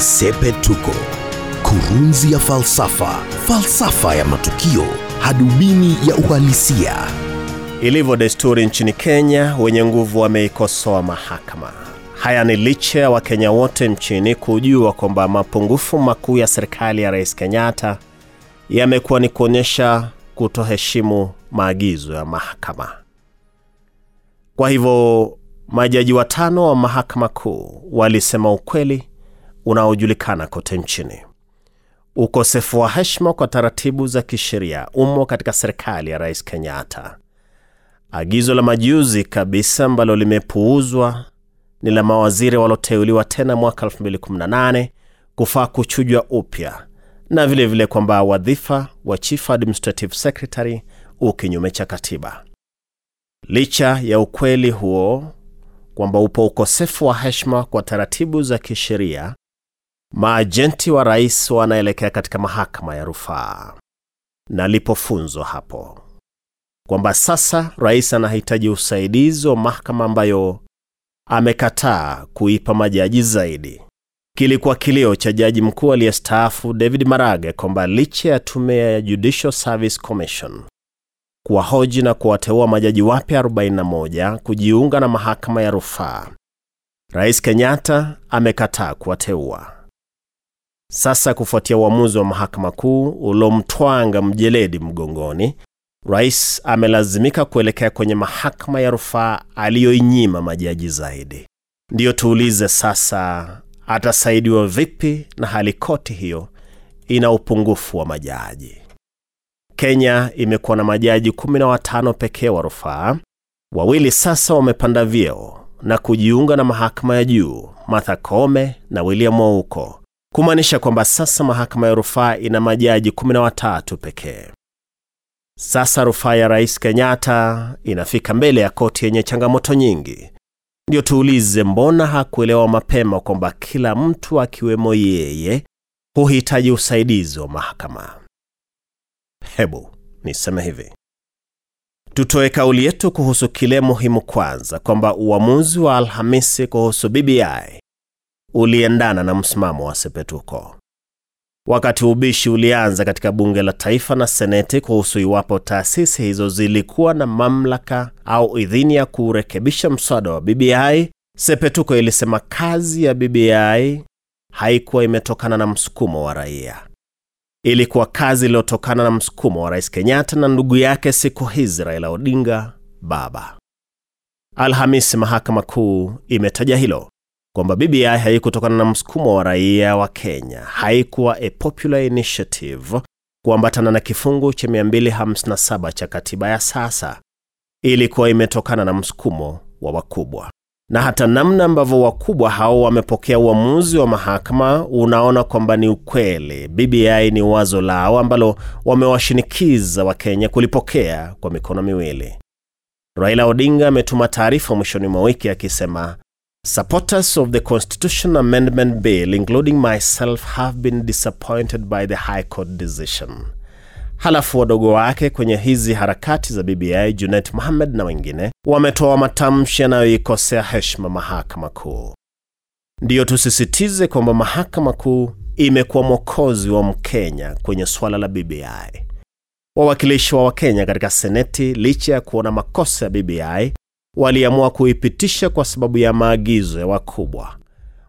Sepetuko, kurunzi ya falsafa, falsafa ya matukio, hadubini ya uhalisia. Ilivyo desturi nchini Kenya, wenye nguvu wameikosoa mahakama. Haya ni licha ya Wakenya wote nchini kujua kwamba mapungufu makuu ya serikali ya Rais Kenyatta yamekuwa ni kuonyesha kutoheshimu maagizo ya mahakama. Kwa hivyo majaji watano wa mahakama kuu walisema ukweli unaojulikana kote nchini. Ukosefu wa heshima kwa taratibu za kisheria umo katika serikali ya Rais Kenyatta. Agizo la majuzi kabisa ambalo limepuuzwa ni la mawaziri walioteuliwa tena mwaka 2018 kufaa kuchujwa upya na vilevile kwamba wadhifa wa Chief Administrative Secretary u kinyume cha katiba. Licha ya ukweli huo kwamba upo ukosefu wa heshima kwa taratibu za kisheria, maajenti wa rais wanaelekea katika mahakama ya rufaa, Nalipofunzwa hapo kwamba sasa rais anahitaji usaidizi wa mahakama ambayo amekataa kuipa majaji zaidi. Kilikuwa kilio cha jaji mkuu aliyestaafu David Maraga kwamba licha ya tume ya Judicial Service Commission kuwahoji na kuwateua majaji wapya 41 kujiunga na mahakama ya rufaa, Rais Kenyatta amekataa kuwateua. Sasa kufuatia uamuzi wa mahakama kuu uliomtwanga mjeledi mgongoni, rais amelazimika kuelekea kwenye mahakama ya rufaa aliyoinyima majaji zaidi. Ndiyo tuulize sasa, atasaidiwa vipi na hali koti hiyo ina upungufu wa majaji? Kenya imekuwa na majaji 15 pekee wa rufaa. Wawili sasa wamepanda vyeo na kujiunga na mahakama ya juu, Martha Koome na William Ouko, kumaanisha kwamba sasa mahakama ya rufaa ina majaji 13 pekee. Sasa rufaa ya Rais Kenyatta inafika mbele ya koti yenye changamoto nyingi. Ndio tuulize, mbona hakuelewa mapema kwamba kila mtu akiwemo yeye huhitaji usaidizi wa mahakama? Hebu niseme hivi, tutoe kauli yetu kuhusu kile muhimu kwanza, kwamba uamuzi wa Alhamisi kuhusu BBI uliendana na msimamo wa Sepetuko. Wakati ubishi ulianza katika bunge la taifa na seneti kuhusu iwapo taasisi hizo zilikuwa na mamlaka au idhini ya kurekebisha mswada wa BBI, Sepetuko ilisema kazi ya BBI haikuwa imetokana na msukumo wa raia. Ilikuwa kazi iliyotokana na msukumo wa Rais Kenyatta na ndugu yake siku hizi Raila Odinga baba. Alhamisi mahakama kuu imetaja hilo kwamba BBI haikutokana na msukumo wa raia wa Kenya, haikuwa a popular initiative kuambatana na kifungu cha 257 cha katiba ya sasa. Ilikuwa imetokana na msukumo wa wakubwa, na hata namna ambavyo wakubwa hao wamepokea uamuzi wa mahakama, unaona kwamba ni ukweli. BBI ni wazo lao ambalo wamewashinikiza Wakenya kulipokea kwa mikono miwili. Raila Odinga ametuma taarifa mwishoni mwa wiki akisema Supporters of the Constitution Amendment Bill, including myself, have been disappointed by the High Court decision. Halafu wadogo wake kwenye hizi harakati za BBI, Junet Mohamed na wengine, wametoa matamshi yanayoikosea heshima mahakama kuu. Ndiyo tusisitize kwamba mahakama kuu imekuwa mwokozi wa Mkenya kwenye suala la BBI. Wawakilishi wa Wakenya katika Seneti, licha ya kuona makosa ya BBI, waliamua kuipitisha kwa sababu ya maagizo ya wakubwa.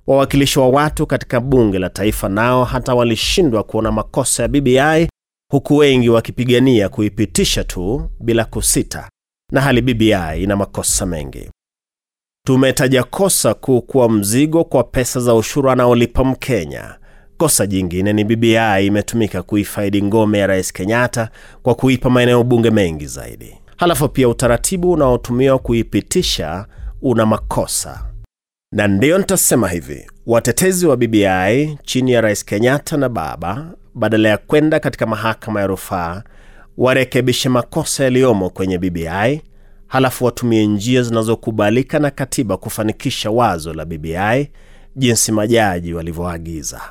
Wawakilishi wa watu katika bunge la taifa nao hata walishindwa kuona makosa ya BBI, huku wengi wakipigania kuipitisha tu bila kusita, na hali BBI ina makosa mengi. Tumetaja kosa kuu kuwa mzigo kwa pesa za ushuru anaolipa Mkenya. Kosa jingine ni BBI imetumika kuifaidi ngome ya Rais Kenyatta kwa kuipa maeneo bunge mengi zaidi. Halafu pia utaratibu unaotumiwa kuipitisha una makosa, na ndiyo nitasema hivi: watetezi wa BBI chini ya Rais Kenyatta na baba, badala ya kwenda katika mahakama ya rufaa, warekebishe makosa yaliyomo kwenye BBI, halafu watumie njia zinazokubalika na katiba kufanikisha wazo la BBI jinsi majaji walivyoagiza.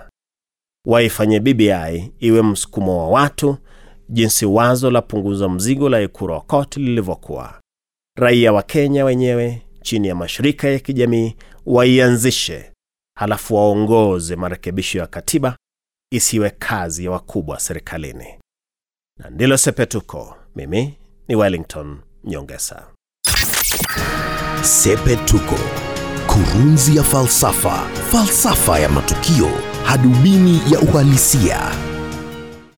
Waifanye BBI iwe msukumo wa watu jinsi wazo la punguza mzigo la Ekuru lilivyokuwa. Raia wa Kenya wenyewe chini ya mashirika ya kijamii waianzishe, halafu waongoze marekebisho ya katiba isiwe kazi ya wakubwa serikalini. Na ndilo Sepetuko. Mimi ni Wellington Nyongesa. Sepetuko, kurunzi ya falsafa, falsafa ya matukio, hadubini ya uhalisia.